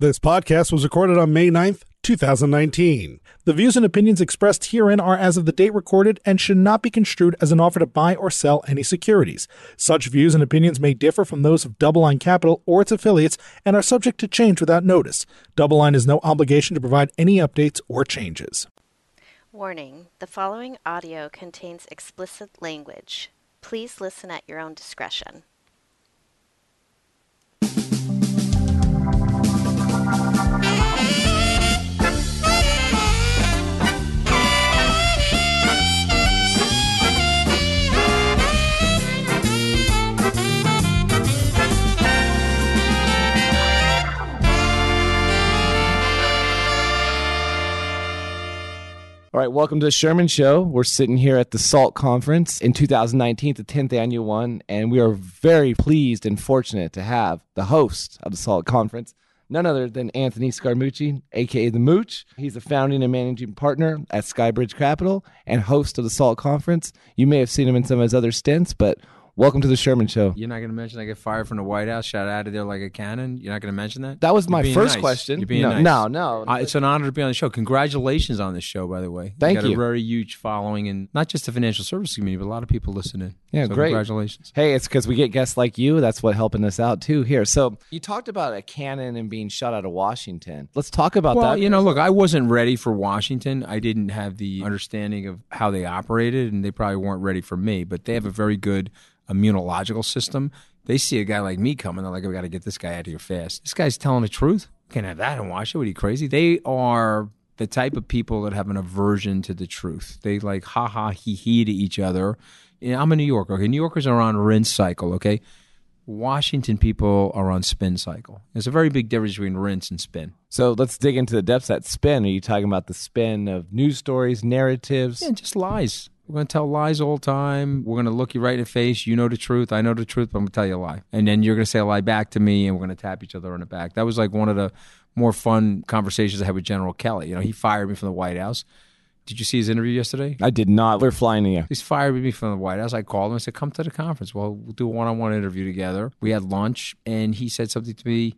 This podcast was recorded on May 9th, 2019. The views and opinions expressed herein are as of the date recorded and should not be construed as an offer to buy or sell any securities. Such views and opinions may differ from those of DoubleLine Capital or its affiliates and are subject to change without notice. DoubleLine has no obligation to provide any updates or changes. Warning the following audio contains explicit language. Please listen at your own discretion. All right, welcome to the Sherman Show. We're sitting here at the SALT Conference in 2019, the 10th annual one, and we are very pleased and fortunate to have the host of the SALT Conference, none other than Anthony Scaramucci, aka the Mooch. He's a founding and managing partner at Skybridge Capital and host of the SALT Conference. You may have seen him in some of his other stints, but welcome to the Sherman Show. You're not going to mention I get fired from the White House, shot out of there like a cannon. You're not going to mention that. That was You're my being first nice. question. You're being no, nice. no, no. Uh, it's an honor to be on the show. Congratulations on this show, by the way. Thank you. got you. A very huge following, and not just the financial services community, but a lot of people listening. Yeah, So great. Congratulations. Hey, it's because we get guests like you. That's what helping us out too here. So you talked about a cannon and being shot out of Washington. Let's talk about Well, that. you know, look, I wasn't ready for Washington. I didn't have the understanding of how they operated, and they probably weren't ready for me. But they have a very good immunological system. They see a guy like me coming, they're like, "We got to get this guy out of here fast." This guy's telling the truth. Can't have that in Washington. What are you crazy? They are the type of people that have an aversion to the truth. They like ha ha he he to each other. You know, I'm a New Yorker. Okay, New Yorkers are on rinse cycle. Okay, Washington people are on spin cycle. There's a very big difference between rinse and spin. So let's dig into the depths of that spin. Are you talking about the spin of news stories, narratives? Yeah, just lies. We're going to tell lies all the time. We're going to look you right in the face. You know the truth. I know the truth, but I'm going to tell you a lie. And then you're going to say a lie back to me, and we're going to tap each other on the back. That was like one of the more fun conversations I had with General Kelly. You know, he fired me from the White House. Did you see his interview yesterday? I did not. We're flying to you. He's fired me from the White House. I called him. I said, "Come to the conference. Well, we'll do a one-on-one interview together." We had lunch, and he said something to me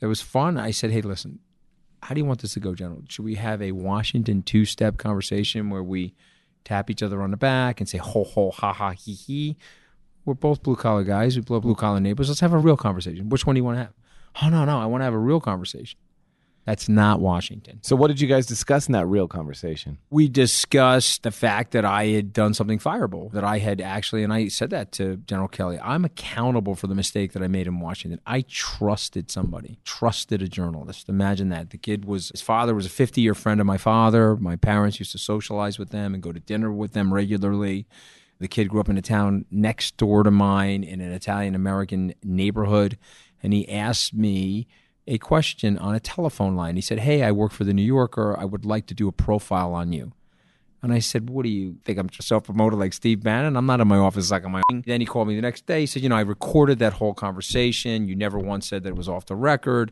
that was fun. I said, "Hey, listen, how do you want this to go, General? Should we have a Washington two-step conversation where we tap each other on the back and say ho ho ha ha he he? We're both blue-collar guys. We blow blue-collar neighbors. Let's have a real conversation. Which one do you want to have? Oh no, no, I want to have a real conversation. That's not Washington. So what did you guys discuss in that real conversation? we discussed the fact that I had done something fireable, that I had actually, and I said that to General Kelly, I'm accountable for the mistake that I made in Washington. I trusted somebody, trusted a journalist. Imagine that. The kid was, his father was a 50 year friend of my father. My parents used to socialize with them and go to dinner with them regularly. The kid grew up in a town next door to mine in an Italian American neighborhood. And he asked me a question on a telephone line. He said, Hey, I work for the New Yorker. I would like to do a profile on you. And I said, What do you think? I'm self promoted like Steve Bannon? I'm not in my office like on my. Then he called me the next day. He said, You know, I recorded that whole conversation. You never once said that it was off the record.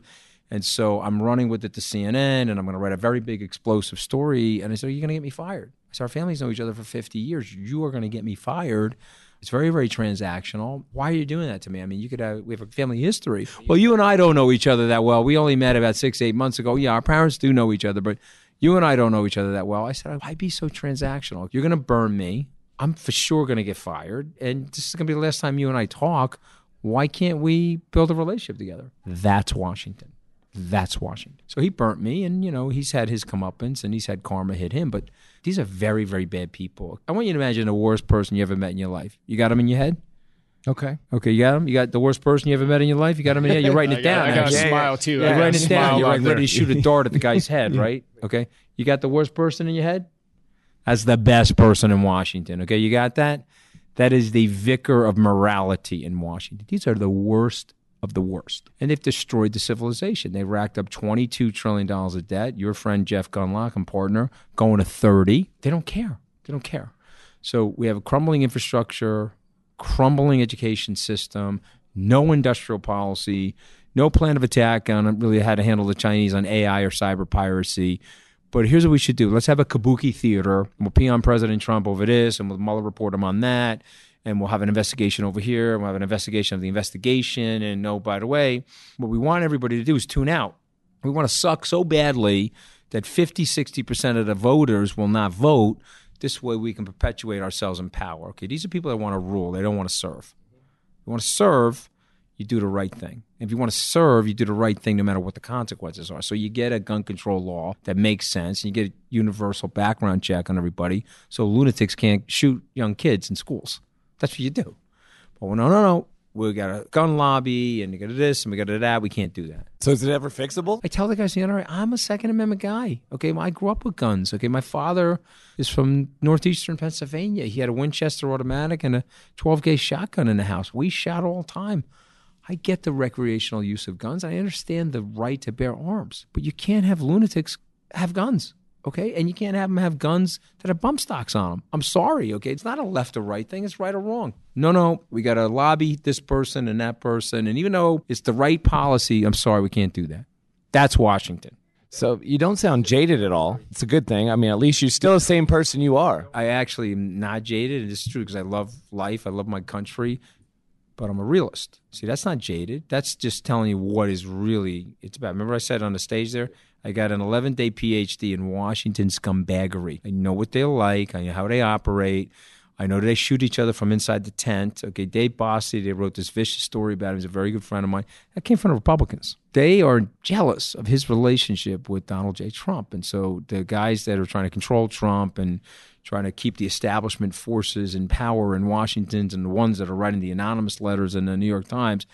And so I'm running with it to CNN and I'm going to write a very big explosive story. And I said, You're you going to get me fired? I said, Our families know each other for 50 years. You are going to get me fired. It's very, very transactional. Why are you doing that to me? I mean, you could have, we have a family history. Well, you and I don't know each other that well. We only met about six, eight months ago. Yeah, our parents do know each other, but you and I don't know each other that well. I said, why be so transactional? You're going to burn me. I'm for sure going to get fired. And this is going to be the last time you and I talk. Why can't we build a relationship together? That's Washington. That's Washington. So he burnt me, and you know he's had his comeuppance, and he's had karma hit him. But these are very, very bad people. I want you to imagine the worst person you ever met in your life. You got him in your head? Okay. Okay, you got him. You got the worst person you ever met in your life. You got him in your head. You're writing it down. I got a actually. smile too. You're I got a writing it down. You're like ready to shoot a dart at the guy's head, right? Okay. You got the worst person in your head? That's the best person in Washington. Okay, you got that? That is the vicar of morality in Washington. These are the worst of the worst. And they've destroyed the civilization. They racked up $22 trillion of debt. Your friend Jeff Gundlach and partner going to 30. They don't care. They don't care. So we have a crumbling infrastructure, crumbling education system, no industrial policy, no plan of attack on really how to handle the Chinese on AI or cyber piracy. But here's what we should do. Let's have a kabuki theater. We'll pee on President Trump over this, and we'll Mueller report him on that. And we'll have an investigation over here. And we'll have an investigation of the investigation. And no, by the way, what we want everybody to do is tune out. We want to suck so badly that 50, 60% of the voters will not vote. This way we can perpetuate ourselves in power. Okay, these are people that want to rule, they don't want to serve. You want to serve, you do the right thing. If you want to serve, you do the right thing no matter what the consequences are. So you get a gun control law that makes sense, and you get a universal background check on everybody so lunatics can't shoot young kids in schools. That's what you do. But no, no, no. We got a gun lobby and we got to this and we got to that. We can't do that. So is it ever fixable? I tell the guys in the NRA, I'm a Second Amendment guy. Okay, I grew up with guns. Okay, my father is from northeastern Pennsylvania. He had a Winchester automatic and a 12 gauge shotgun in the house. We shot all the time. I get the recreational use of guns. I understand the right to bear arms, but you can't have lunatics have guns okay? And you can't have them have guns that have bump stocks on them. I'm sorry, okay? It's not a left or right thing, it's right or wrong. No, no, we got to lobby this person and that person. And even though it's the right policy, I'm sorry, we can't do that. That's Washington. So you don't sound jaded at all. It's a good thing. I mean, at least you're still the same person you are. I actually am not jaded, and it's true because I love life, I love my country, but I'm a realist. See, that's not jaded. That's just telling you what is really it's about. Remember I said on the stage there, I got an 11 day PhD in Washington scumbaggery. I know what they're like, I know how they operate. I know they shoot each other from inside the tent. Okay, Dave Bossie, they wrote this vicious story about him. He's a very good friend of mine. That came from the Republicans. They are jealous of his relationship with Donald J. Trump. And so the guys that are trying to control Trump and trying to keep the establishment forces in power in Washington and the ones that are writing the anonymous letters in the New York Times,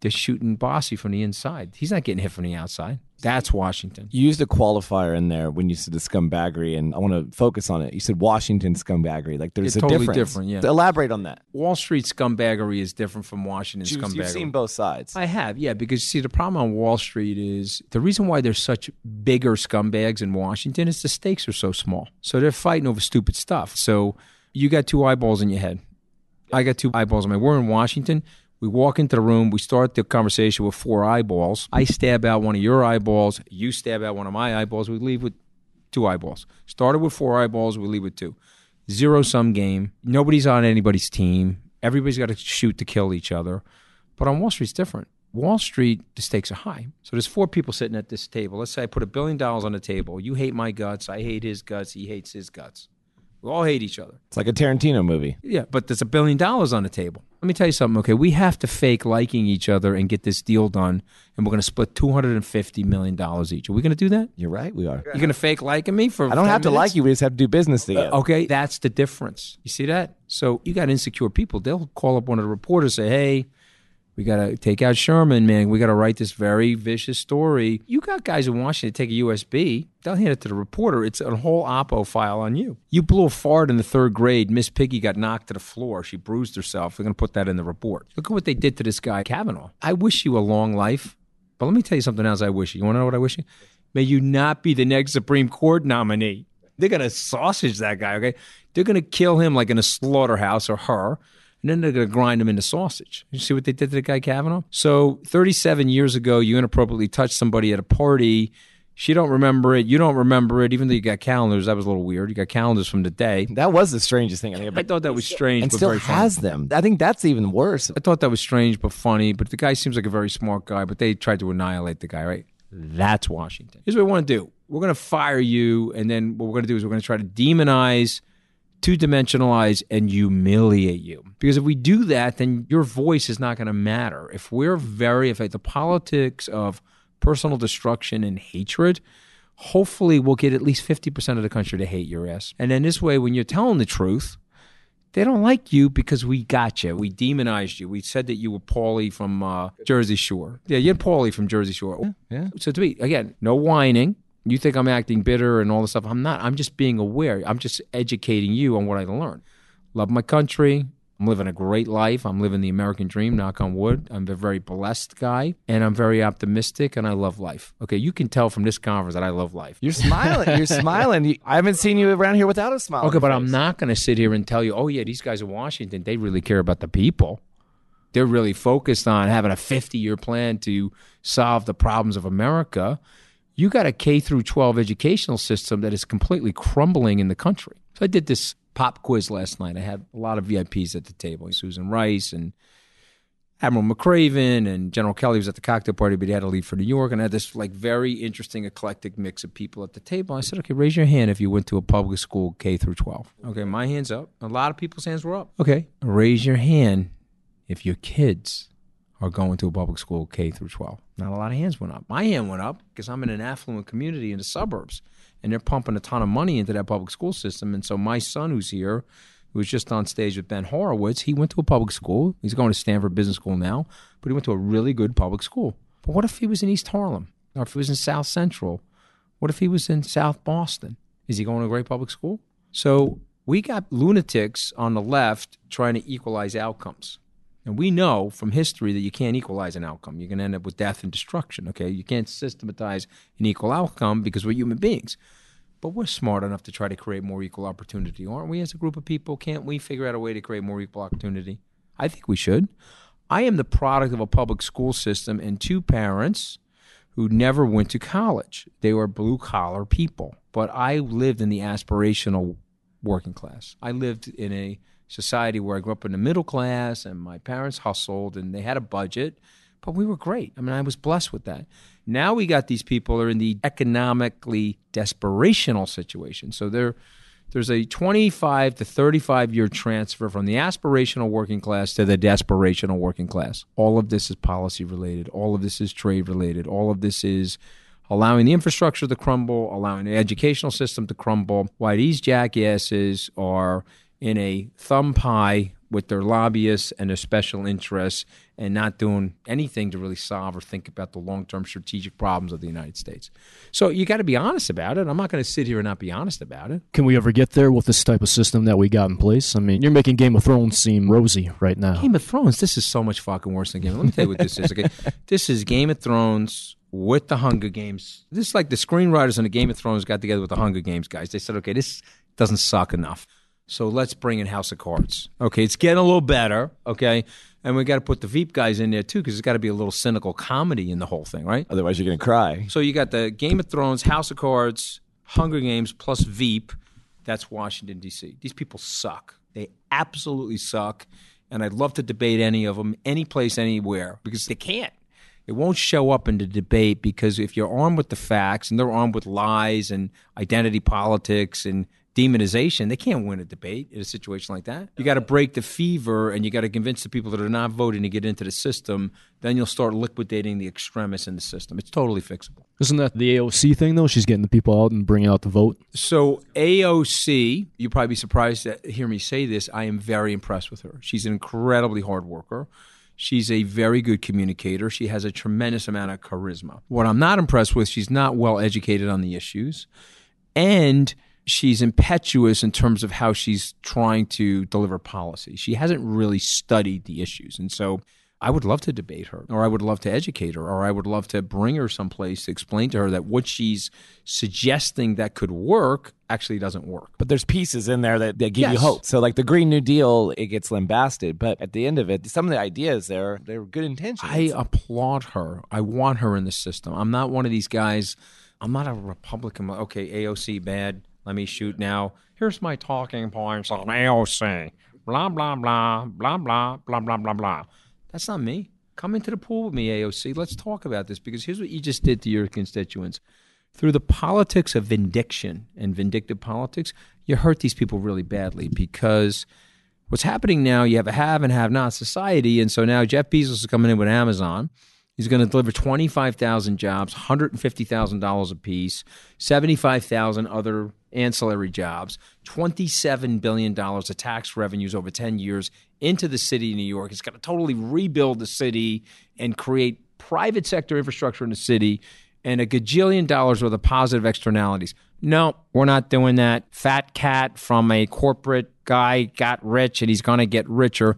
they're shooting Bossie from the inside. He's not getting hit from the outside. That's Washington. You used a qualifier in there when you said the scumbaggery, and I want to focus on it. You said Washington scumbaggery. Like there's It's a totally difference. different, yeah. Elaborate on that. Wall Street scumbaggery is different from Washington scumbaggery. you've seen both sides. I have, yeah, because see, the problem on Wall Street is the reason why there's such bigger scumbags in Washington is the stakes are so small. So they're fighting over stupid stuff. So you got two eyeballs in your head. I got two eyeballs in my. We're in Washington. We walk into the room. We start the conversation with four eyeballs. I stab out one of your eyeballs. You stab out one of my eyeballs. We leave with two eyeballs. Started with four eyeballs. We leave with two. Zero sum game. Nobody's on anybody's team. Everybody's got to shoot to kill each other. But on Wall Street, it's different. Wall Street, the stakes are high. So there's four people sitting at this table. Let's say I put a billion dollars on the table. You hate my guts. I hate his guts. He hates his guts. We all hate each other. It's like a Tarantino movie. Yeah, but there's a billion dollars on the table. Let me tell you something, okay? We have to fake liking each other and get this deal done, and we're going to split $250 million each. Are we going to do that? You're right. We are. You're going to fake liking me for I don't 10 have to like you. We just have to do business uh, together. Okay, that's the difference. You see that? So you got insecure people. They'll call up one of the reporters, say, "Hey, we got to take out Sherman, man. We got to write this very vicious story." You got guys in Washington to take a USB. They'll hand it to the reporter. It's a whole oppo file on you. You blew a fart in the third grade. Miss Piggy got knocked to the floor. She bruised herself. They're going to put that in the report. Look at what they did to this guy Kavanaugh. I wish you a long life, but let me tell you something else. I wish you. You want to know what I wish you? May you not be the next Supreme Court nominee. They're gonna sausage that guy. Okay, they're gonna kill him like in a slaughterhouse or her, and then they're gonna grind them into sausage. You see what they did to the guy Kavanaugh? So 37 years ago, you inappropriately touched somebody at a party. She don't remember it. You don't remember it. Even though you got calendars, that was a little weird. You got calendars from the day. That was the strangest thing I think I thought that was strange, And but still very funny. has them. I think that's even worse. I thought that was strange but funny. But the guy seems like a very smart guy. But they tried to annihilate the guy, right? That's Washington. Here's what we want to do. We're going to fire you, and then what we're going to do is we're going to try to demonize, two dimensionalize, and humiliate you. Because if we do that, then your voice is not going to matter. If we're very, if the politics of personal destruction and hatred, hopefully we'll get at least 50% of the country to hate your ass. And then this way, when you're telling the truth, they don't like you because we got you. We demonized you. We said that you were Paulie from uh, Jersey Shore. Yeah, you're Paulie from Jersey Shore. yeah. So to me, again, no whining. You think I'm acting bitter and all this stuff. I'm not. I'm just being aware. I'm just educating you on what I learned. Love my country. I'm living a great life. I'm living the American dream, knock on wood. I'm a very blessed guy and I'm very optimistic and I love life. Okay, you can tell from this conference that I love life. You're smiling. You're smiling. I haven't seen you around here without a smile. Okay, but I'm not going to sit here and tell you, oh, yeah, these guys in Washington, they really care about the people. They're really focused on having a 50 year plan to solve the problems of America. You got a K through 12 educational system that is completely crumbling in the country. So I did this pop quiz last night. I had a lot of VIPs at the table Susan Rice and Admiral McRaven and General Kelly was at the cocktail party, but he had to leave for New York, and I had this like very interesting eclectic mix of people at the table. I said, "Okay, raise your hand if you went to a public school K through 12." Okay, my hands up. A lot of people's hands were up. Okay, raise your hand if your kids are going to a public school K through 12. Not a lot of hands went up. My hand went up because I'm in an affluent community in the suburbs, and they're pumping a ton of money into that public school system. And so my son, who's here, who was just on stage with Ben Horowitz, he went to a public school. He's going to Stanford Business School now, but he went to a really good public school. But what if he was in East Harlem, or if he was in South Central? What if he was in South Boston? Is he going to a great public school? So we got lunatics on the left trying to equalize outcomes. And we know from history that you can't equalize an outcome. You're going to end up with death and destruction. Okay, you can't systematize an equal outcome because we're human beings. But we're smart enough to try to create more equal opportunity, aren't we? As a group of people, can't we figure out a way to create more equal opportunity? I think we should. I am the product of a public school system and two parents who never went to college. They were blue collar people, but I lived in the aspirational working class. I lived in a society where I grew up in the middle class and my parents hustled and they had a budget, but we were great. I mean, I was blessed with that. Now we got these people are in the economically desperational situation. So they're there's a 25 to 35 year transfer from the aspirational working class to the desperational working class. All of this is policy related. All of this is trade related. All of this is allowing the infrastructure to crumble, allowing the educational system to crumble. Why these jackasses are in a thumb pie with their lobbyists and their special interests and not doing anything to really solve or think about the long term strategic problems of the United States. So you got to be honest about it. I'm not going to sit here and not be honest about it. Can we ever get there with this type of system that we got in place? I mean, you're making Game of Thrones seem rosy right now. Game of Thrones, this is so much fucking worse than Game. Let me tell you what this is. Okay, this is Game of Thrones with the Hunger Games. This is like the screenwriters on the Game of Thrones got together with the Hunger Games guys. They said, okay, this doesn't suck enough. So let's bring in House of Cards. Okay, it's getting a little better. Okay, and we got to put the Veep guys in there too because there's got to be a little cynical comedy in the whole thing, right? Otherwise, you're going to cry. So you got the Game of Thrones, House of Cards, Hunger Games plus Veep. That's Washington D.C. These people suck. They absolutely suck, and I'd love to debate any of them, any place, anywhere, because they can't. It won't show up in the debate because if you're armed with the facts and they're armed with lies and identity politics and demonization, they can't win a debate in a situation like that. You got to break the fever and you got to convince the people that are not voting to get into the system. Then you'll start liquidating the extremists in the system. It's totally fixable. Isn't that the AOC thing though? She's getting the people out and bringing out the vote. So AOC, you'll probably be surprised to hear me say this. I am very impressed with her. She's an incredibly hard worker. She's a very good communicator. She has a tremendous amount of charisma. What I'm not impressed with, she's not well educated on the issues. And she's impetuous in terms of how she's trying to deliver policy. She hasn't really studied the issues. And so I would love to debate her, or I would love to educate her, or I would love to bring her someplace to explain to her that what she's suggesting that could work actually doesn't work. But there's pieces in there that, that give you hope. So, like the Green New Deal, it gets lambasted, but at the end of it, some of the ideas there, they're good intentions. I applaud her. I want her in the system. I'm not one of these guys. I'm not a Republican. Okay, AOC bad. Let me shoot now. Here's my talking points on AOC. Blah blah blah blah blah blah blah blah blah. That's not me. Come into the pool with me, AOC. Let's talk about this because here's what you just did to your constituents. Through the politics of vindiction and vindictive politics, you hurt these people really badly because what's happening now, you have a have and have not society. And so now Jeff Bezos is coming in with Amazon. He's going to deliver 25,000 jobs, $150,000 a piece, 75,000 other ancillary jobs, $27 billion of tax revenues over 10 years into the city of New York. It's going to totally rebuild the city and create private sector infrastructure in the city and a gajillion dollars worth of positive externalities. No, we're not doing that. Fat cat from a corporate guy got rich and he's going to get richer.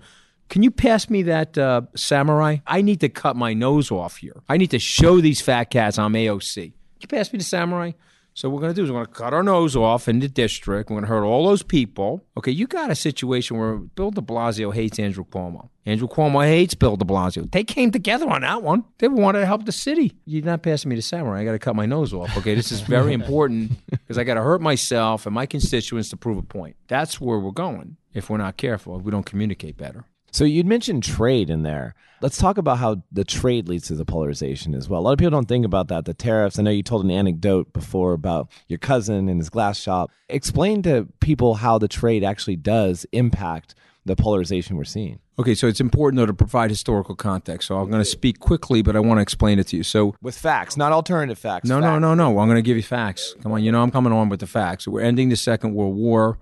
Can you pass me that uh, samurai? I need to cut my nose off here. I need to show these fat cats I'm AOC. Can you pass me the samurai? So what we're going to do is we're going to cut our nose off in the district. We're going to hurt all those people. Okay, you got a situation where Bill de Blasio hates Andrew Cuomo. Andrew Cuomo hates Bill de Blasio. They came together on that one. They wanted to help the city. You're not passing me the samurai. I got to cut my nose off. Okay, this is very important because I got to hurt myself and my constituents to prove a point. That's where we're going if we're not careful, if we don't communicate better. So you'd mentioned trade in there. Let's talk about how the trade leads to the polarization as well. A lot of people don't think about that. The tariffs. I know you told an anecdote before about your cousin and his glass shop. Explain to people how the trade actually does impact the polarization we're seeing. Okay, so it's important though to provide historical context. So I'm going to speak quickly, but I want to explain it to you. So With facts, not alternative facts. no, no, facts. no, no. I'm going to give you facts. Come on, you know I'm coming on with the facts. We're ending the Second World War.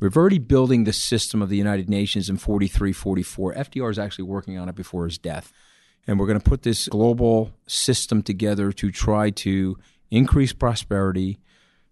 We're already building the system of the United Nations in 43, 44. FDR is actually working on it before his death. And we're going to put this global system together to try to increase prosperity,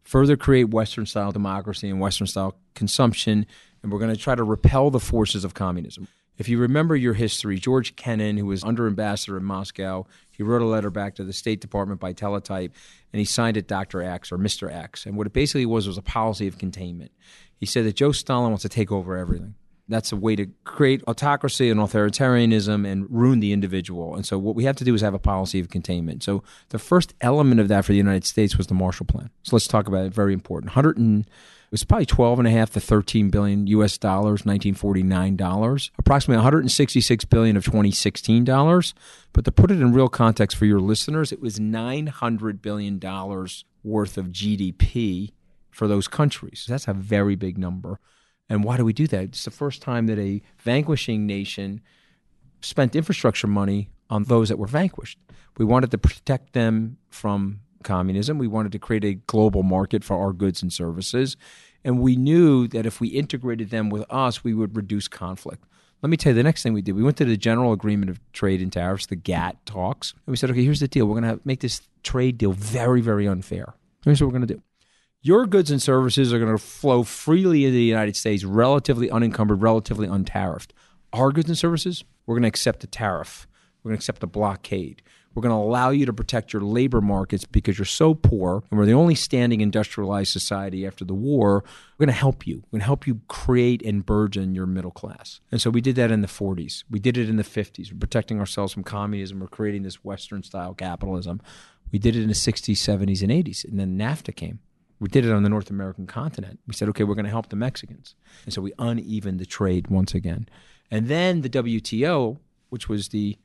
further create Western style democracy and Western style consumption, and we're going to try to repel the forces of communism. If you remember your history, George Kennan, who was under ambassador in Moscow, he wrote a letter back to the State Department by teletype, and he signed it Dr. X or Mr. X. And what it basically was was a policy of containment. He said that Joe Stalin wants to take over everything. That's a way to create autocracy and authoritarianism and ruin the individual. And so what we have to do is have a policy of containment. So the first element of that for the United States was the Marshall Plan. So let's talk about it. Very important. 100 and it was probably 12 and a half to 13 billion US dollars, 1949 dollars, approximately 166 billion of 2016 dollars. But to put it in real context for your listeners, it was 900 billion dollars worth of GDP for those countries. That's a very big number. And why do we do that? It's the first time that a vanquishing nation spent infrastructure money on those that were vanquished. We wanted to protect them from communism. We wanted to create a global market for our goods and services. And we knew that if we integrated them with us, we would reduce conflict. Let me tell you the next thing we did. We went to the General Agreement of Trade and Tariffs, the GATT talks, and we said, okay, here's the deal. We're going to make this trade deal very, very unfair. Here's what we're going to do. Your goods and services are going to flow freely into the United States, relatively unencumbered, relatively untariffed. Our goods and services, we're going to accept a tariff. We're going to accept a blockade. We're going to allow you to protect your labor markets because you're so poor and we're the only standing industrialized society after the war. We're going to help you. We're going to help you create and burgeon your middle class. And so we did that in the 40s. We did it in the 50s. We're protecting ourselves from communism. We're creating this Western style capitalism. We did it in the 60s, 70s, and 80s. And then NAFTA came. We did it on the North American continent. We said, okay, we're going to help the Mexicans. And so we unevened the trade once again. And then the WTO, which was the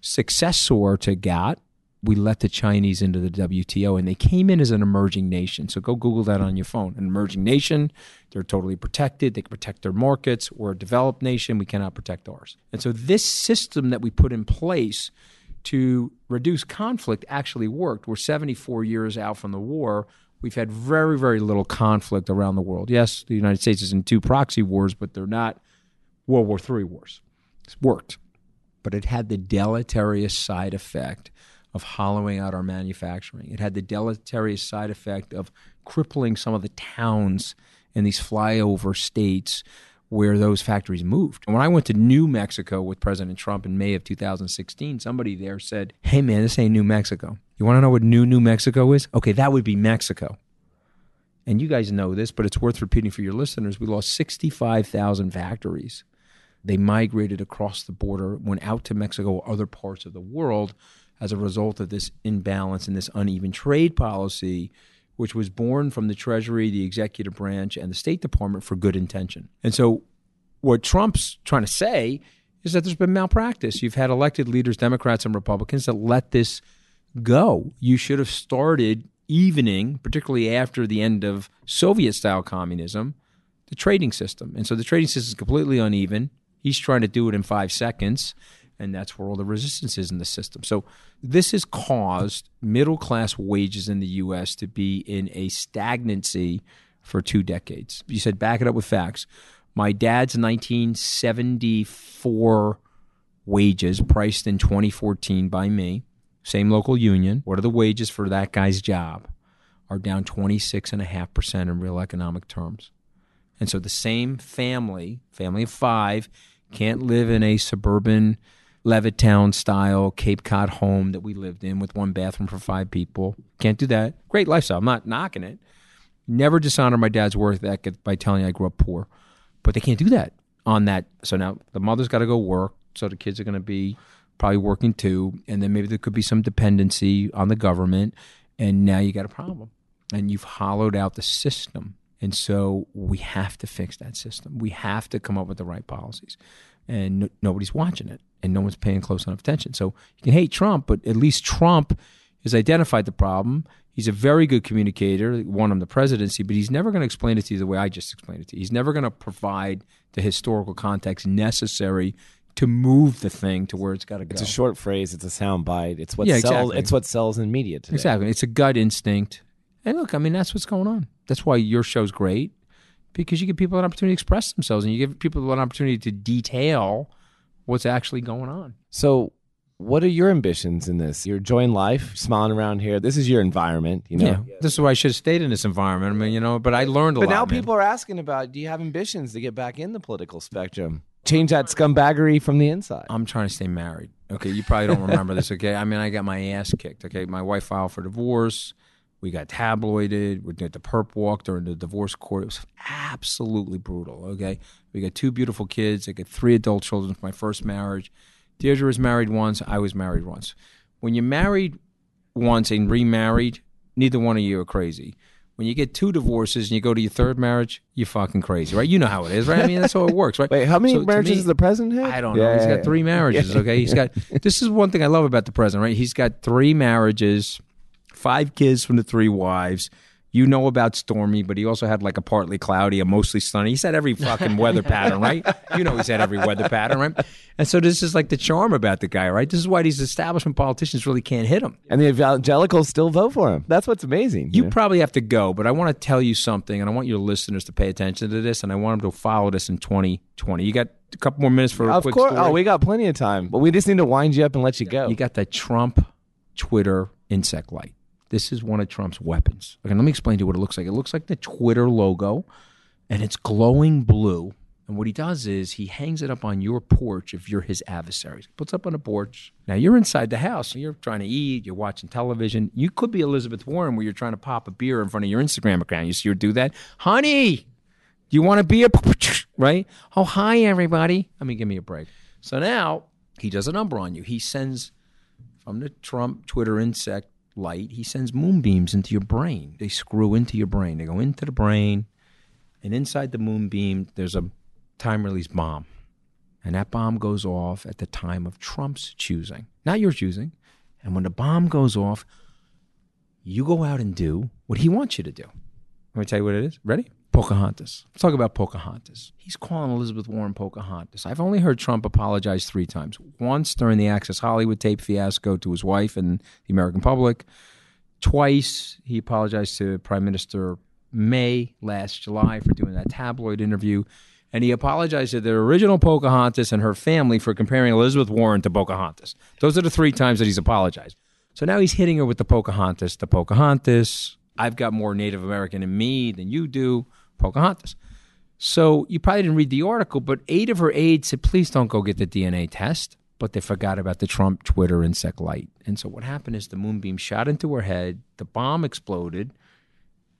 successor to GATT, we let the Chinese into the WTO and they came in as an emerging nation. So go Google that on your phone. An emerging nation, they're totally protected. They can protect their markets. We're a developed nation. We cannot protect ours. And so this system that we put in place to reduce conflict actually worked. We're 74 years out from the war. We've had very, very little conflict around the world. Yes, the United States is in two proxy wars, but they're not World War III wars. It's worked. But it had the deleterious side effect of hollowing out our manufacturing. It had the deleterious side effect of crippling some of the towns in these flyover states where those factories moved. When I went to New Mexico with President Trump in May of 2016, somebody there said, Hey man, this ain't New Mexico. You want to know what new New Mexico is? Okay, that would be Mexico. And you guys know this, but it's worth repeating for your listeners. We lost 65,000 factories. They migrated across the border, went out to Mexico or other parts of the world as a result of this imbalance and this uneven trade policy, which was born from the Treasury, the executive branch, and the State Department for good intention. And so, what Trump's trying to say is that there's been malpractice. You've had elected leaders, Democrats and Republicans, that let this go. You should have started evening, particularly after the end of Soviet style communism, the trading system. And so the trading system is completely uneven. He's trying to do it in five seconds and that's where all the resistance is in the system. So this has caused middle class wages in the U.S. to be in a stagnancy for two decades. You said back it up with facts. My dad's 1974 wages priced in 2014 by me, same local union. What are the wages for that guy's job? Are down 26.5% in real economic terms. And so the same family, family of five, can't live in a suburban Levittown style Cape Cod home that we lived in with one bathroom for five people. Can't do that. Great lifestyle. I'm not knocking it. Never dishonor my dad's work ethic by telling I grew up poor. But they can't do that on that. So now the mother's got to go work. So the kids are going to be probably working too. And then maybe there could be some dependency on the government. And now you got a problem. And you've hollowed out the system. And so we have to fix that system. We have to come up with the right policies. and no, nobody's watching it, and no one's paying close enough attention. So you can hate Trump, but at least Trump has identified the problem. He's a very good communicator, won him the presidency, but he's never going to explain it to you the way I just explained it to you. He's never going to provide the historical context necessary to move the thing to where it's got to go. It's a short phrase. It's a sound bite. It's what Yeah, sells. exactly. It's what sells in media today. Exactly. It's a gut instinct. And look, I mean, that's what's going on. That's why your show's great because you give people an opportunity to express themselves and you give people an opportunity to detail what's actually going on. So, what are your ambitions in this? You're enjoying life, smiling around here. This is your environment, you know. Yeah. This is why I should have stayed in this environment. I mean, you know, but I learned a But lot. But now man. people are asking about: Do you have ambitions to get back in the political spectrum? Change that scumbaggery from the inside. I'm trying to stay married. Okay, you probably don't remember this. Okay, I mean, I got my ass kicked. Okay, my wife filed for divorce. We got tabloided. We did the perp walk during the divorce court. It was absolutely brutal. Okay, we got two beautiful kids. I got three adult children from my first marriage. Deidre was married once. I was married once. When you're married once and remarried, neither one of you are crazy. When you get two divorces and you go to your third marriage, you're fucking crazy, right? You know how it is, right? I mean, that's how it works, right? Wait, how many So marriages me- does the president have? I don't know. He's got three marriages. Okay, he's got. This is one thing I love about the president. Right, he's got three marriages, five kids from the three wives. You know about Stormy, but he also had like a partly cloudy, a mostly sunny. He's had every fucking weather pattern, right? You know he's had every weather pattern, right? And so this is like the charm about the guy, right? This is why these establishment politicians really can't hit him. And the evangelicals still vote for him. That's what's amazing. You know? probably have to go, but I want to tell you something, and I want your listeners to pay attention to this, and I want them to follow this in 2020. You got a couple more minutes for a of quick course. Oh, story? Oh, we got plenty of time, but we just need to wind you up and let you go. You got that Trump Twitter insect light. This is one of Trump's weapons. Okay, let me explain to you what it looks like. It looks like the Twitter logo, and it's glowing blue. And what he does is he hangs it up on your porch if you're his adversary. He puts up on the porch. Now you're inside the house. You're trying to eat. You're watching television. You could be Elizabeth Warren, where you're trying to pop a beer in front of your Instagram account. You see her do that, honey. Do you want to be a? Right? Oh, hi everybody. I mean, give me a break. So now he does a number on you. He sends from the Trump Twitter insect light, he sends moonbeams into your brain. They screw into your brain. They go into the brain, and inside the moonbeam, there's a time release bomb. And that bomb goes off at the time of Trump's choosing, not your choosing. And when the bomb goes off, you go out and do what he wants you to do. Let me tell you what it is. Ready? Pocahontas. Let's talk about Pocahontas. He's calling Elizabeth Warren Pocahontas. I've only heard Trump apologize three times. Once during the Access Hollywood tape fiasco to his wife and the American public. Twice he apologized to Prime Minister May last July for doing that tabloid interview. And he apologized to the original Pocahontas and her family for comparing Elizabeth Warren to Pocahontas. Those are the three times that he's apologized. So now he's hitting her with the Pocahontas, the Pocahontas. I've got more Native American in me than you do, Pocahontas. So you probably didn't read the article, but eight of her aides said, please don't go get the DNA test. But they forgot about the Trump Twitter insect light. And so what happened is the moonbeam shot into her head, the bomb exploded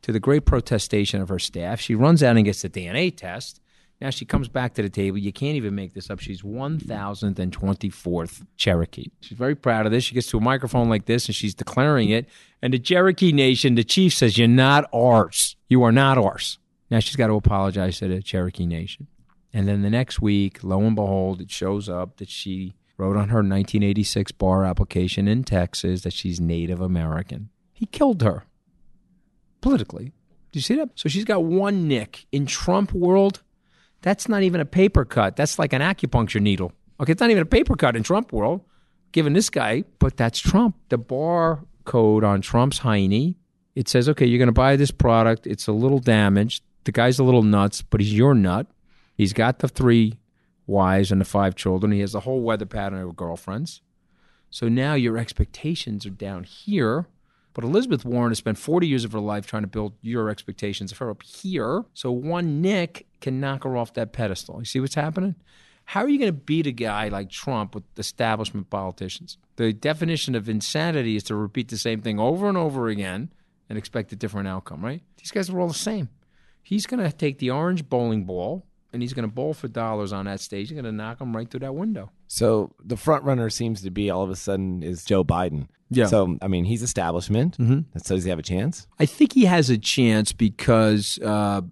to the great protestation of her staff. She runs out and gets the DNA test. Now she comes back to the table. You can't even make this up. She's 1024th Cherokee. She's very proud of this. She gets to a microphone like this and she's declaring it. And the Cherokee Nation, the chief says, You're not ours. You are not ours. Now she's got to apologize to the Cherokee Nation. And then the next week, lo and behold, it shows up that she wrote on her 1986 bar application in Texas that she's Native American. He killed her politically. Do you see that? So she's got one nick. In Trump world, that's not even a paper cut. That's like an acupuncture needle. Okay, it's not even a paper cut in Trump world, given this guy, but that's Trump. The bar code on Trump's Heine, it says, okay, you're going to buy this product. It's a little damaged. The guy's a little nuts, but he's your nut. He's got the three wives and the five children. He has the whole weather pattern of girlfriends. So now your expectations are down here. But Elizabeth Warren has spent 40 years of her life trying to build your expectations of her up here. So one nick can knock her off that pedestal. You see what's happening? How are you going to beat a guy like Trump with establishment politicians? The definition of insanity is to repeat the same thing over and over again and expect a different outcome, right? These guys are all the same. He's going to take the orange bowling ball and he's going to bowl for dollars on that stage. He's going to knock them right through that window. So the front runner seems to be all of a sudden is Joe Biden. Yeah. So I mean, he's establishment. Mhm. So does he have a chance? I think he has a chance because uh,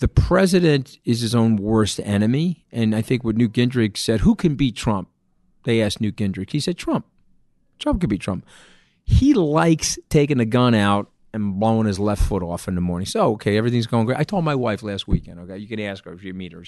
the president is his own worst enemy. And I think what Newt Gingrich said, who can beat Trump? They asked Newt Gingrich. He said, Trump. Trump could beat Trump. He likes taking a gun out and blowing his left foot off in the morning. So, okay, everything's going great. I told my wife last weekend, okay, you can ask her if you meet her.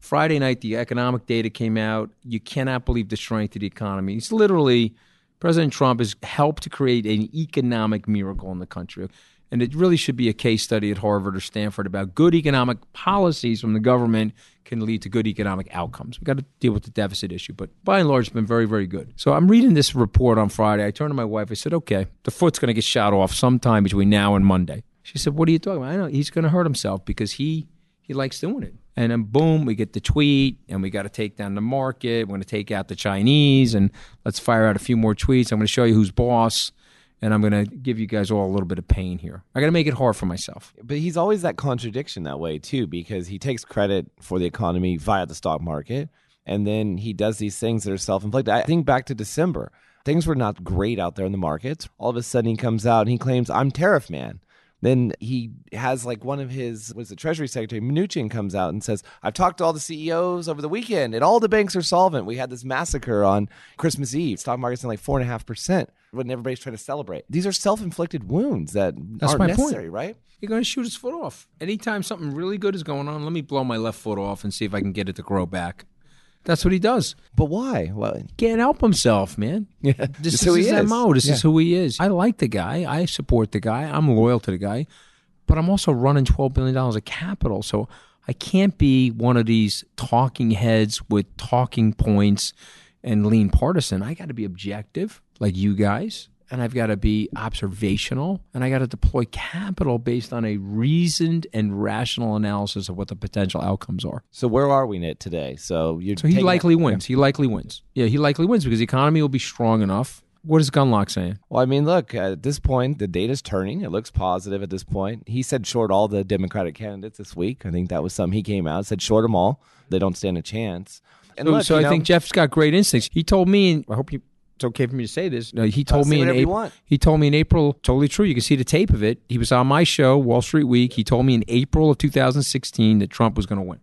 Friday night, the economic data came out. You cannot believe the strength of the economy. It's literally President Trump has helped to create an economic miracle in the country. And it really should be a case study at Harvard or Stanford about good economic policies from the government can lead to good economic outcomes. We've got to deal with the deficit issue, but by and large, it's been very, very good. So I'm reading this report on Friday. I turned to my wife. I said, okay, the foot's going to get shot off sometime between now and Monday. She said, what are you talking about? I know he's going to hurt himself because he he likes doing it. And then boom, we get the tweet, and we got to take down the market. We're going to take out the Chinese, and let's fire out a few more tweets. I'm going to show you who's boss, and I'm going to give you guys all a little bit of pain here. I got to make it hard for myself. But he's always that contradiction that way too, because he takes credit for the economy via the stock market, and then he does these things that are self-inflicted. I think back to December, things were not great out there in the markets. All of a sudden, he comes out and he claims, "I'm tariff man." Then he has like one of his was the Treasury Secretary Mnuchin comes out and says, "I've talked to all the CEOs over the weekend, and all the banks are solvent. We had this massacre on Christmas Eve. Stock market's in like four and a half percent when everybody's trying to celebrate. These are self-inflicted wounds that That's aren't my necessary, point. right? You're going to shoot his foot off. Anytime something really good is going on, let me blow my left foot off and see if I can get it to grow back. That's what he does. But why? Well, he Can't help himself, man. yeah, This just is who he his is. MO. This Yeah. is who he is. I like the guy. I support the guy. I'm loyal to the guy. But I'm also running $12 billion of capital. So I can't be one of these talking heads with talking points and lean partisan. I got to be objective, like you guys. And I've got to be observational. And I got to deploy capital based on a reasoned and rational analysis of what the potential outcomes are. So where are we Nit, today? So you're So he taking- likely wins. He likely wins. Yeah, he likely wins because the economy will be strong enough. What is Gundlach saying? Well, I mean, look, at this point, the data's turning. It looks positive at this point. He said short all the Democratic candidates this week. I think that was something he came out, said short them all. They don't stand a chance. And So, look, so I know, think Jeff's got great instincts. He told me, and I hope you, it's okay for me to say this. No, he told say me in April. He told me in April, totally true. You can see the tape of it. He was on my show, Wall Street Week. He told me in April of 2016 that Trump was going to win.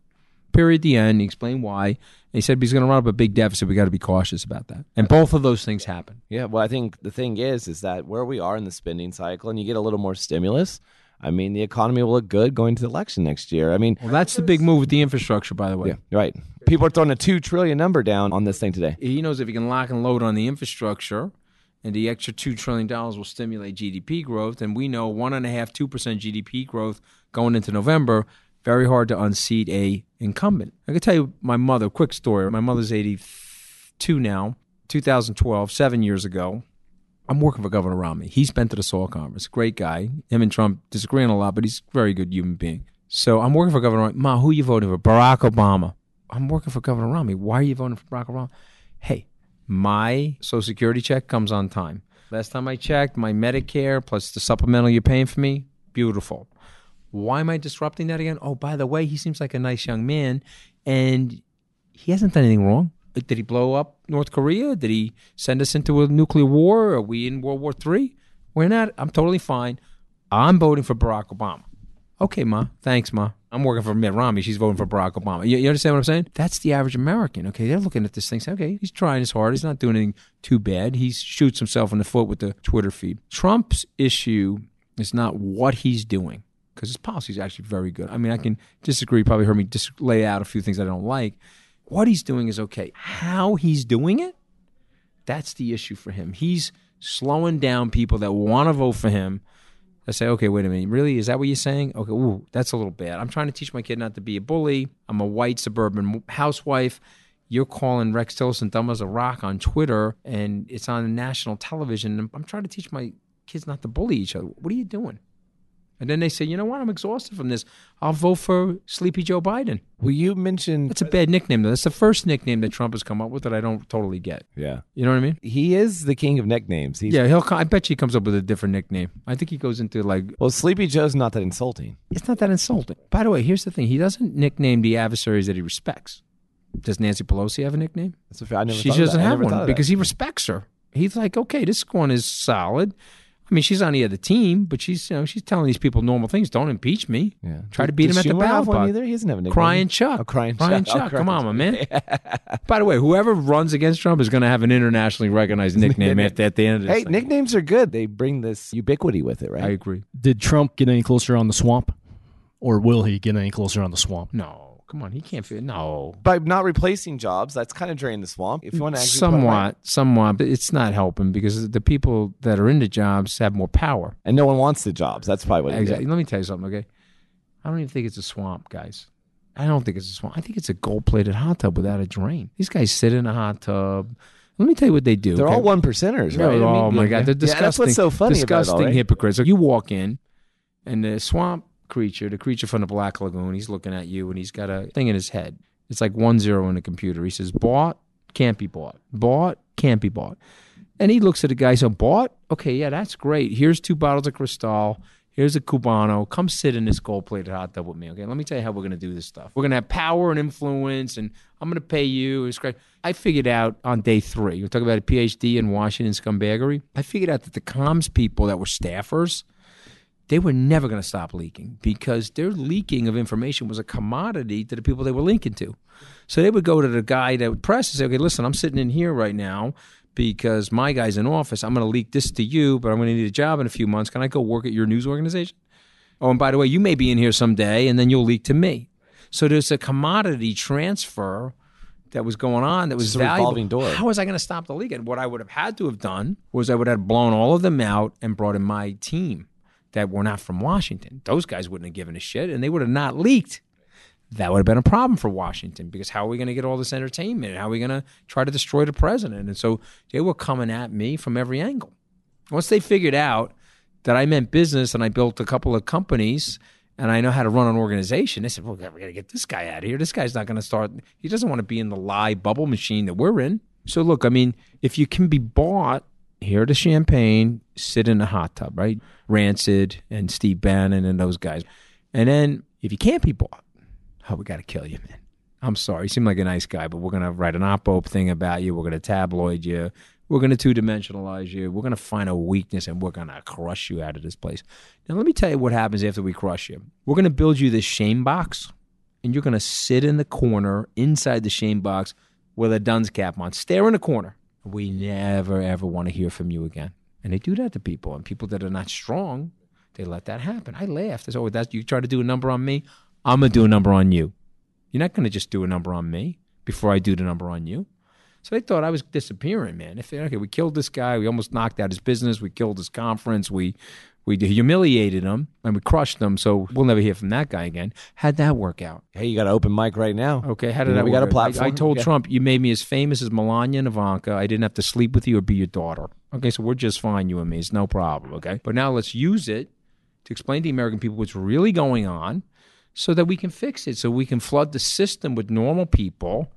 Period. The end. He explained why. And he said he's going to run up a big deficit. We got to be cautious about that. And both of those things happen. Yeah, well, I think the thing is, is that where we are in the spending cycle, and you get a little more stimulus. I mean, the economy will look good going to the election next year. I mean, Well, that's the big move with the infrastructure, by the way. yeah, right. People are throwing a two trillion number down on this thing today. he knows if he can lock and load on the infrastructure and the extra $2 trillion will stimulate GDP growth, and we know 1.5%, GDP growth going into November, very hard to unseat a incumbent. I can tell you my mother, quick story. My mother's 82 now, 2012, seven years ago. I'm working for Governor Romney. He's been to the SALT Conference. Great guy. Him and Trump disagreeing a lot, but he's a very good human being. So I'm working for Governor Romney. Ma, who you voting for? Barack Obama. I'm working for Governor Romney. Why are you voting for Barack Obama? Hey, my Social Security check comes on time. Last time I checked, my Medicare plus the supplemental you're paying for me, beautiful. Why am I disrupting that again? Oh, by the way, he seems like a nice young man, and he hasn't done anything wrong. Did he blow up North Korea? Did he send us into a nuclear war? Are we in World War III? We're not. I'm totally fine. I'm voting for Barack Obama. Okay, Ma. Thanks, Ma. I'm working for Mitt Romney. She's voting for Barack Obama. You, you understand what I'm saying? That's the average American. Okay, they're looking at this thing. Say, okay, he's trying his hard. He's not doing anything too bad. He shoots himself in the foot with the Twitter feed. Trump's issue is not what he's doing because his policy is actually very good. I mean, I can disagree. You probably heard me dis- lay out a few things I don't like. What he's doing is okay. How he's doing it, that's the issue for him. He's slowing down people that want to vote for him. I say, okay, wait a minute. Really? Is that what you're saying? Okay, ooh, that's a little bad. I'm trying to teach my kid not to be a bully. I'm a white suburban housewife. You're calling Rex Tillerson dumb as a rock on Twitter, and it's on national television. I'm trying to teach my kids not to bully each other. What are you doing? And then they say, you know what? I'm exhausted from this. I'll vote for Sleepy Joe Biden. Well, you mentioned That's a bad nickname, though. That's the first nickname that Trump has come up with that I don't totally get. yeah, You know what I mean? he is the king of nicknames. He's, Yeah, he'll. I bet you he comes up with a different nickname. I think he goes into like Well, Sleepy Joe's not that insulting. it's not that insulting. By the way, here's the thing: he doesn't nickname the adversaries that he respects. Does Nancy Pelosi have a nickname? That's a fair. I never. She doesn't have one because he respects her. He's like, okay, this one is solid. I mean, she's on the other team, but she's you know she's telling these people normal things. Don't impeach me. Yeah. Try to beat Does him at the Schumer have ballot one box. either? He doesn't have a nickname. Crying Chuck. Oh, crying Crying Chuck. Oh, Chuck. crying Come on, my man. By the way, whoever runs against Trump is going to have an internationally recognized nickname at, at the end of this. Hey, thing. nicknames are good. They bring this ubiquity with it, right? I agree. Did Trump get any closer on the swamp? Or will he get any closer on the swamp? No, come on, he can't fit. No, By not replacing jobs, that's kind of draining the swamp. If you want to actually put it somewhat, somewhat, but it's not helping because the people that are in the jobs have more power. and no one wants the jobs. That's probably what Exactly. Let me tell you something, okay? I don't even think it's a swamp, guys. I don't think it's a swamp. I think it's a gold plated hot tub without a drain. These guys sit in a hot tub. Let me tell you what they do. They're okay? all one percenters, No, right? I oh mean, my yeah, God, they're disgusting. yeah, that's what's so funny disgusting about it, all right? hypocrites. You walk in, and the swamp creature, the creature from the Black Lagoon, he's looking at you, and he's got a thing in his head. It's like one zero in a computer. He says, "Bought, can't be bought. Bought, can't be bought." And he looks at the guy. So bought? Okay, yeah, that's great. Here's two bottles of Cristal. Here's a Cubano. Come sit in this gold plated hot tub with me. Okay, let me tell you how we're going to do this stuff. We're going to have power and influence, and I'm going to pay you. I figured out on day three, you're talking about a PhD in Washington scumbaggery. I figured out that the comms people that were staffers, they were never going to stop leaking because their leaking of information was a commodity to the people they were linking to. So they would go to the guy that would press and say, okay, listen, I'm sitting in here right now because my guy's in office. I'm going to leak this to you, but I'm going to need a job in a few months. Can I go work at your news organization? Oh, and by the way, you may be in here someday and then you'll leak to me. So there's a commodity transfer that was going on that was valuable. revolving door. How was I going to stop the leak? And what I would have had to have done was I would have blown all of them out and brought in my team that were not from Washington. Those guys wouldn't have given a shit and they would have not leaked. That would have been a problem for Washington because how are we going to get all this entertainment? How are we going to try to destroy the president? And so they were coming at me from every angle. Once they figured out that I meant business and I built a couple of companies and I know how to run an organization, they said, well, we got to get this guy out of here. This guy's not going to start, he doesn't want to be in the lie bubble machine that we're in. So look, I mean, if you can be bought, here to Champagne, sit in a hot tub, right? Reince and Steve Bannon and those guys. And then if you can't be bought, oh, we got to kill you, man. I'm sorry. You seem like a nice guy, but we're going to write an op thing about you. We're going to tabloid you. We're going to two dimensionalize you. We're going to find a weakness and we're going to crush you out of this place. Now, let me tell you what happens after we crush you. We're going to build you this shame box, and you're going to sit in the corner inside the shame box with a dunce cap on. Stare in the corner. We never, ever want to hear from you again. And they do that to people. And people that are not strong, they let that happen. I laughed. I said, oh, that's, you try to do a number on me? I'm to do a number on you. You're not to just do a number on me before I do the number on you. So they thought I was disappearing, man. If they, okay, we killed this guy, we almost knocked out his business, we killed his conference, we we humiliated him and we crushed him. So we'll never hear from that guy again. How'd that work out? Hey, you got an open mic right now. Okay, how did You know, that we work got a platform. I, I told. Trump, you made me as famous as Melania and Ivanka. I didn't have to sleep with you or be your daughter. Okay, so we're just fine, you and me. It's no problem. Okay, but now let's use it to explain to the American people what's really going on, so that we can fix it. So we can flood the system with normal people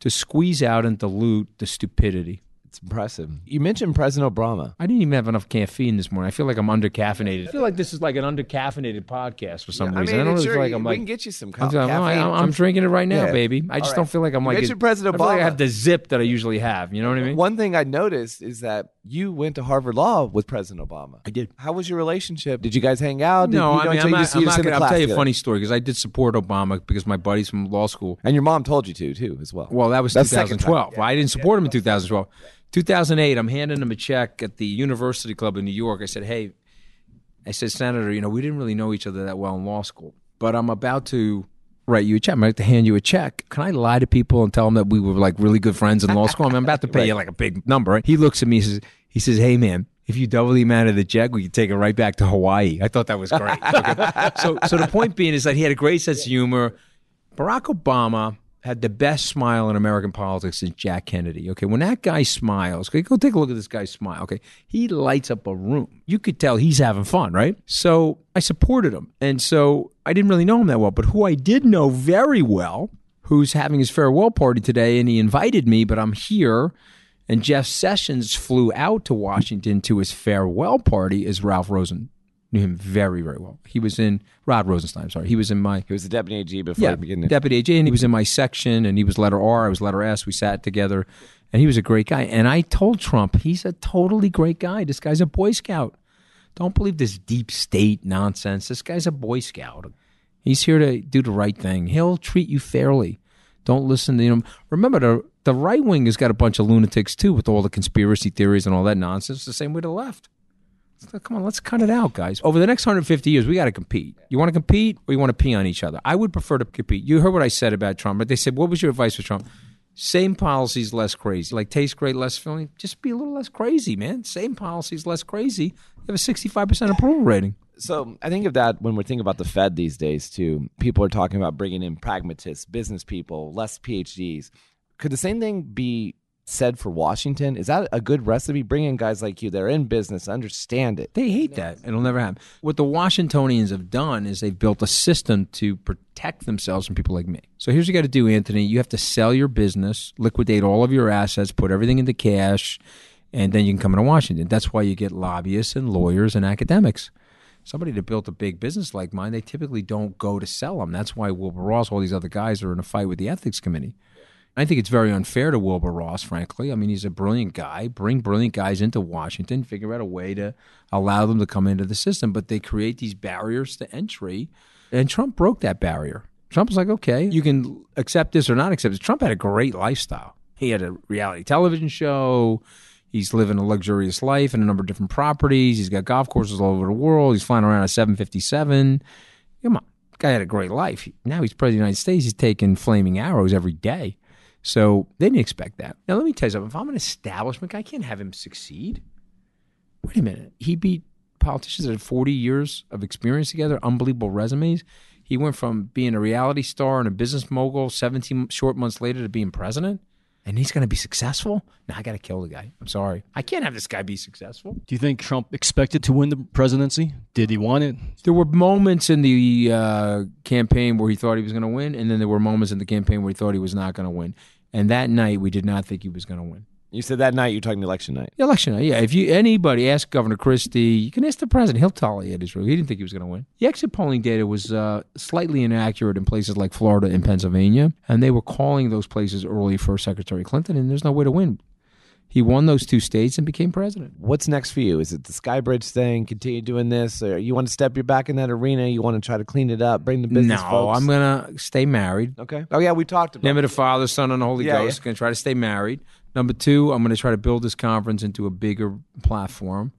to squeeze out and dilute the stupidity. It's impressive. You mentioned President Obama. I didn't even have enough caffeine this morning. I feel like I'm undercaffeinated. I feel like this is like an undercaffeinated podcast for some reason. I, don't really feel like I'm we like. can get you some co- I'm- caffeine. I'm, I'm drinking it right now, Yeah. baby. I just All don't feel like I'm You like. President I feel like I have the zip that I usually have. You know what I mean? One thing I noticed is that you went to Harvard Law with President Obama. I did. How was your relationship? Did you guys hang out? Did No, you I mean, I'm not, just- I'm not gonna, I'll tell you a funny story because I did support Obama because my buddies from law school. And your mom told you to too, as well. Well, that was That's 2012. time. Well, I didn't support him in 2012. 2008, I'm handing him a check at the University Club in New York. I said, "Hey, I said, Senator, you know, we didn't really know each other that well in law school, but I'm about to write you a check. I'm about to hand you a check. Can I lie to people and tell them that we were like really good friends in law school? I mean, I'm about to pay you like a big number. Right? He looks at me. He says, he says, Hey, man." If you double the amount of the check, we could take it right back to Hawaii. I thought that was great. Okay. so, so the point being is that he had a great sense of humor. Barack Obama had the best smile in American politics since Jack Kennedy. Okay, when that guy smiles, okay, go take a look at this guy's smile. Okay, he lights up a room. You could tell he's having fun, right? So I supported him, and so I didn't really know him that well, but who I did know very well, who's having his farewell party today, and he invited me, but I'm here. And Jeff Sessions flew out to Washington to his farewell party. Is Ralph Rosen knew him very very well. He was in Rod Rosenstein. I'm Sorry, he was in my He was the deputy AG before yeah, the beginning. Deputy AG, and he was in my section, and he was letter R, I was letter S. We sat together, and he was a great guy. And I told Trump, he's a totally great guy. This guy's a Boy Scout. Don't believe this deep state nonsense. This guy's a Boy Scout. He's here to do the right thing. He'll treat you fairly. Don't listen to him. Remember, the, the right wing has got a bunch of lunatics too with all the conspiracy theories and all that nonsense. The same way the left. Come on, let's cut it out, guys. Over the next 150 years, we got to compete. You want to compete or you want to pee on each other? I would prefer to compete. You heard what I said about Trump, but they said, what was your advice for Trump? Same policies, less crazy. Like taste great, less filling. Just be a little less crazy, man. Same policies, less crazy. You have a 65% approval rating. So I think of that when we're thinking about the Fed these days too. People are talking about bringing in pragmatists, business people, less PhDs. Could the same thing be said for Washington? Is that a good recipe? Bring in guys like you. They're in business, understand it. They hate that. It'll never happen. What the Washingtonians have done is they've built a system to protect themselves from people like me. So here's what you got to do, Anthony. You have to sell your business, liquidate all of your assets, put everything into cash, and then you can come into Washington. That's why you get lobbyists and lawyers and academics. Somebody that built a big business like mine, they typically don't go to sell them. That's why Wilbur Ross, all these other guys are in a fight with the ethics committee. I think it's very unfair to Wilbur Ross, frankly. I mean, he's a brilliant guy. Bring brilliant guys into Washington, figure out a way to allow them to come into the system, but they create these barriers to entry. And Trump broke that barrier. Trump was like, okay, you can accept this or not accept it. Trump had a great lifestyle. He had a reality television show. He's living a luxurious life in a number of different properties. He's got golf courses all over the world. He's flying around a 757. Come on. Guy had a great life. Now he's president of the United States. He's taking flaming arrows every day. So they didn't expect that. Now, let me tell you something. If I'm an establishment guy, I can't have him succeed. Wait a minute. He beat politicians that had 40 years of experience together, unbelievable resumes. He went from being a reality star and a business mogul 17 short months later to being president. And he's going to be successful? Now I got to kill the guy. I'm sorry. I can't have this guy be successful. Do you think Trump expected to win the presidency? Did he want it? There were moments in the uh, campaign where he thought he was going to win, and then there were moments in the campaign where he thought he was not going to win. And that night, we did not think he was going to win. You said that night you're talking election night. Election night, yeah. If you anybody ask Governor Christie, you can ask the president. He'll tell you it is true. He didn't think he was going to win. The exit polling data was uh, slightly inaccurate in places like Florida and Pennsylvania, and they were calling those places early for Secretary Clinton, and there's no way to win. He won those two states and became president. What's next for you? Is it the SkyBridge thing? Continue doing this, or you want to step your back in that arena? You want to try to clean it up, bring the business. no, folks? I'm gonna stay married. Okay. Oh yeah, we talked about. Name of the Father, Son, and the Holy Yeah, Ghost. yeah. Going to try to stay married. Number two, I'm going to try to build this conference into a bigger platform.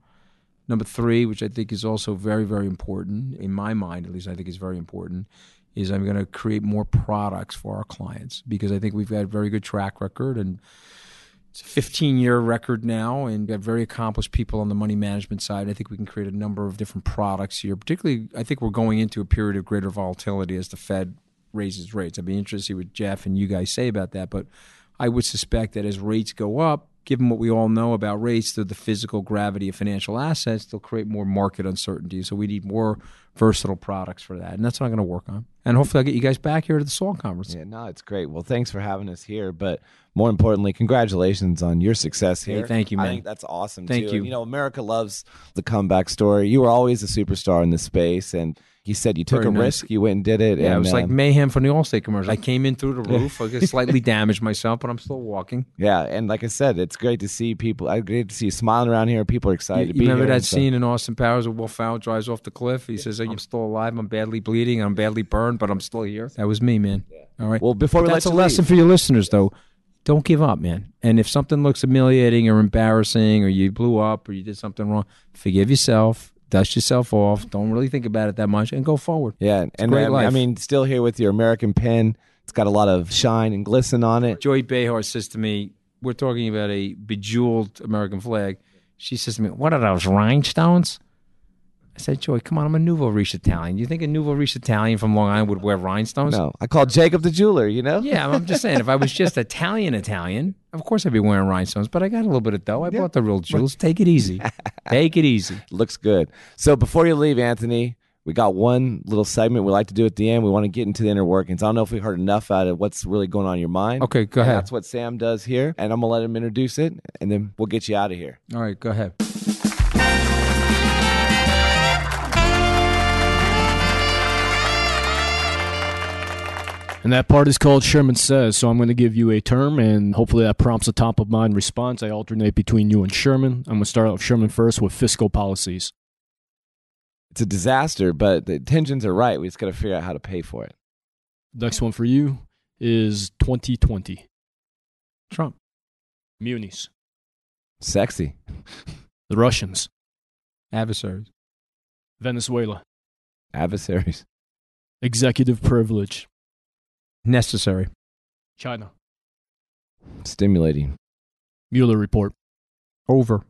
Number three, which I think is also very, very important in my mind, at least I think is very important, is I'm going to create more products for our clients because I think we've got a very good track record and it's a 15 year record now and got very accomplished people on the money management side. I think we can create a number of different products here. Particularly, I think we're going into a period of greater volatility as the Fed raises rates. I'd be interested to see what Jeff and you guys say about that. But I would suspect that as rates go up, given what we all know about rates, they're the physical gravity of financial assets, they'll create more market uncertainty. So we need more versatile products for that. And that's what I'm going to work on. And hopefully I'll get you guys back here to the SALT Conference. Yeah, no, it's great. Well, thanks for having us here, but more importantly, congratulations on your success Hey, here. thank you, I man. think that's awesome. Thank too. you. And, you know, America loves the comeback story. You were always a superstar in this space, and you said you took Very a nice. risk, you went and did it. Yeah, and, it was like um, mayhem from the Allstate commercial. I came in through the roof. I got slightly damaged myself, but I'm still walking. yeah, and like I said, it's great to see people. I great to see you smiling around here. People are You, excited to you be remember here. that and so- scene in Austin Powers where Will Ferrell drives off the cliff? He says, "I'm still alive. I'm badly bleeding. I'm badly burned, but I'm still here." That was me, man. All right. Well, before we That's let a you lesson leave- for your listeners, though. Don't give up, man. And if something looks humiliating or embarrassing, or you blew up, or you did something wrong, forgive yourself. Dust yourself off. Don't really think about it that much, and go forward. Yeah, and great um, I, I mean, still here with your American pen. It's got a lot of shine and glisten on it. Joy Behar says to me, "We're talking about a bejeweled American flag." She says to me, "What are those rhinestones?" I said, "Joy, come on, I'm a nouveau riche Italian. You think a nouveau riche Italian from Long Island would wear rhinestones?" No, I called Jacob the jeweler. You know. Yeah, I'm just saying, if I was just Italian Italian, of course I'd be wearing rhinestones. But I got a little bit of dough. I bought the real jewels. Take it easy. Take it easy. looks good. So before you leave, Anthony, we got one little segment we like to do at the end. We want to get into the inner workings. I don't know if we heard enough out of what's really going on in your mind. Okay, go And ahead. That's what Sam does here, and I'm gonna let him introduce it, and then we'll get you out of here. All right, go ahead. And that part is called Sherman Says. So I'm going to give you a term, and hopefully that prompts a top of mind response. I alternate between you and Sherman. I'm going to start off Sherman first with fiscal policies. it's a disaster, but the intentions are right. We just got to figure out how to pay for it. Next one for you is 2020. Trump. Muni's. Sexy. The Russians. Adversaries. Venezuela. Adversaries. Executive privilege. Necessary. China. Stimulating. Mueller report. Over.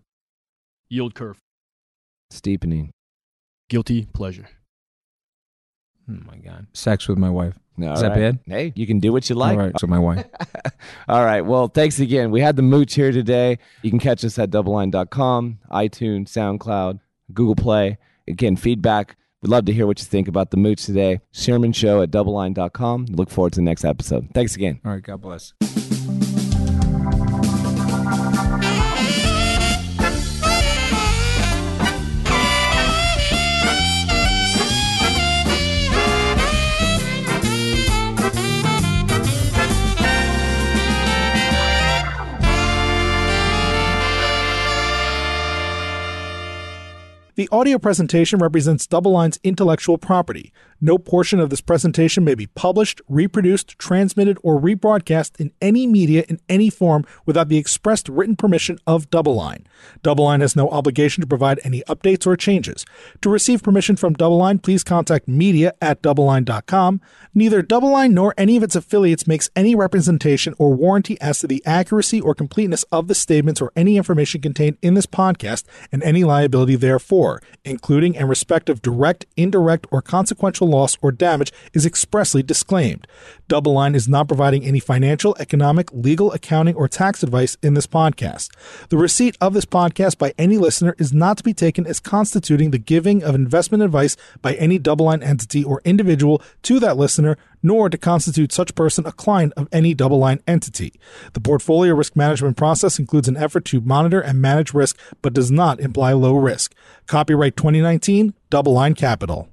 Yield curve. Steepening. Guilty pleasure. Oh my God. Sex with my wife. No, Is that all right. bad? Hey, you can do what you like. All right. So my wife. All right. Well, thanks again. We had the mooch here today. You can catch us at doubleline.com, iTunes, SoundCloud, Google Play. Again, feedback. We'd love to hear what you think about the mooch today. Sherman Show at doubleline.com. Look forward to the next episode. Thanks again. All right. God bless. The audio presentation represents DoubleLine's intellectual property. No portion of this presentation may be published, reproduced, transmitted, or rebroadcast in any media in any form without the expressed written permission of DoubleLine. Double Line has no obligation to provide any updates or changes. To receive permission from DoubleLine, please contact media at doubleline.com. Neither DoubleLine nor any of its affiliates makes any representation or warranty as to the accuracy or completeness of the statements or any information contained in this podcast and any liability therefore, including and respect of direct, indirect, or consequential loss or damage, is expressly disclaimed. DoubleLine is not providing any financial, economic, legal, accounting, or tax advice in this podcast. The receipt of this podcast by any listener is not to be taken as constituting the giving of investment advice by any DoubleLine entity or individual to that listener, nor to constitute such person a client of any DoubleLine entity. The portfolio risk management process includes an effort to monitor and manage risk, but does not imply low risk. Copyright 2019, DoubleLine Capital.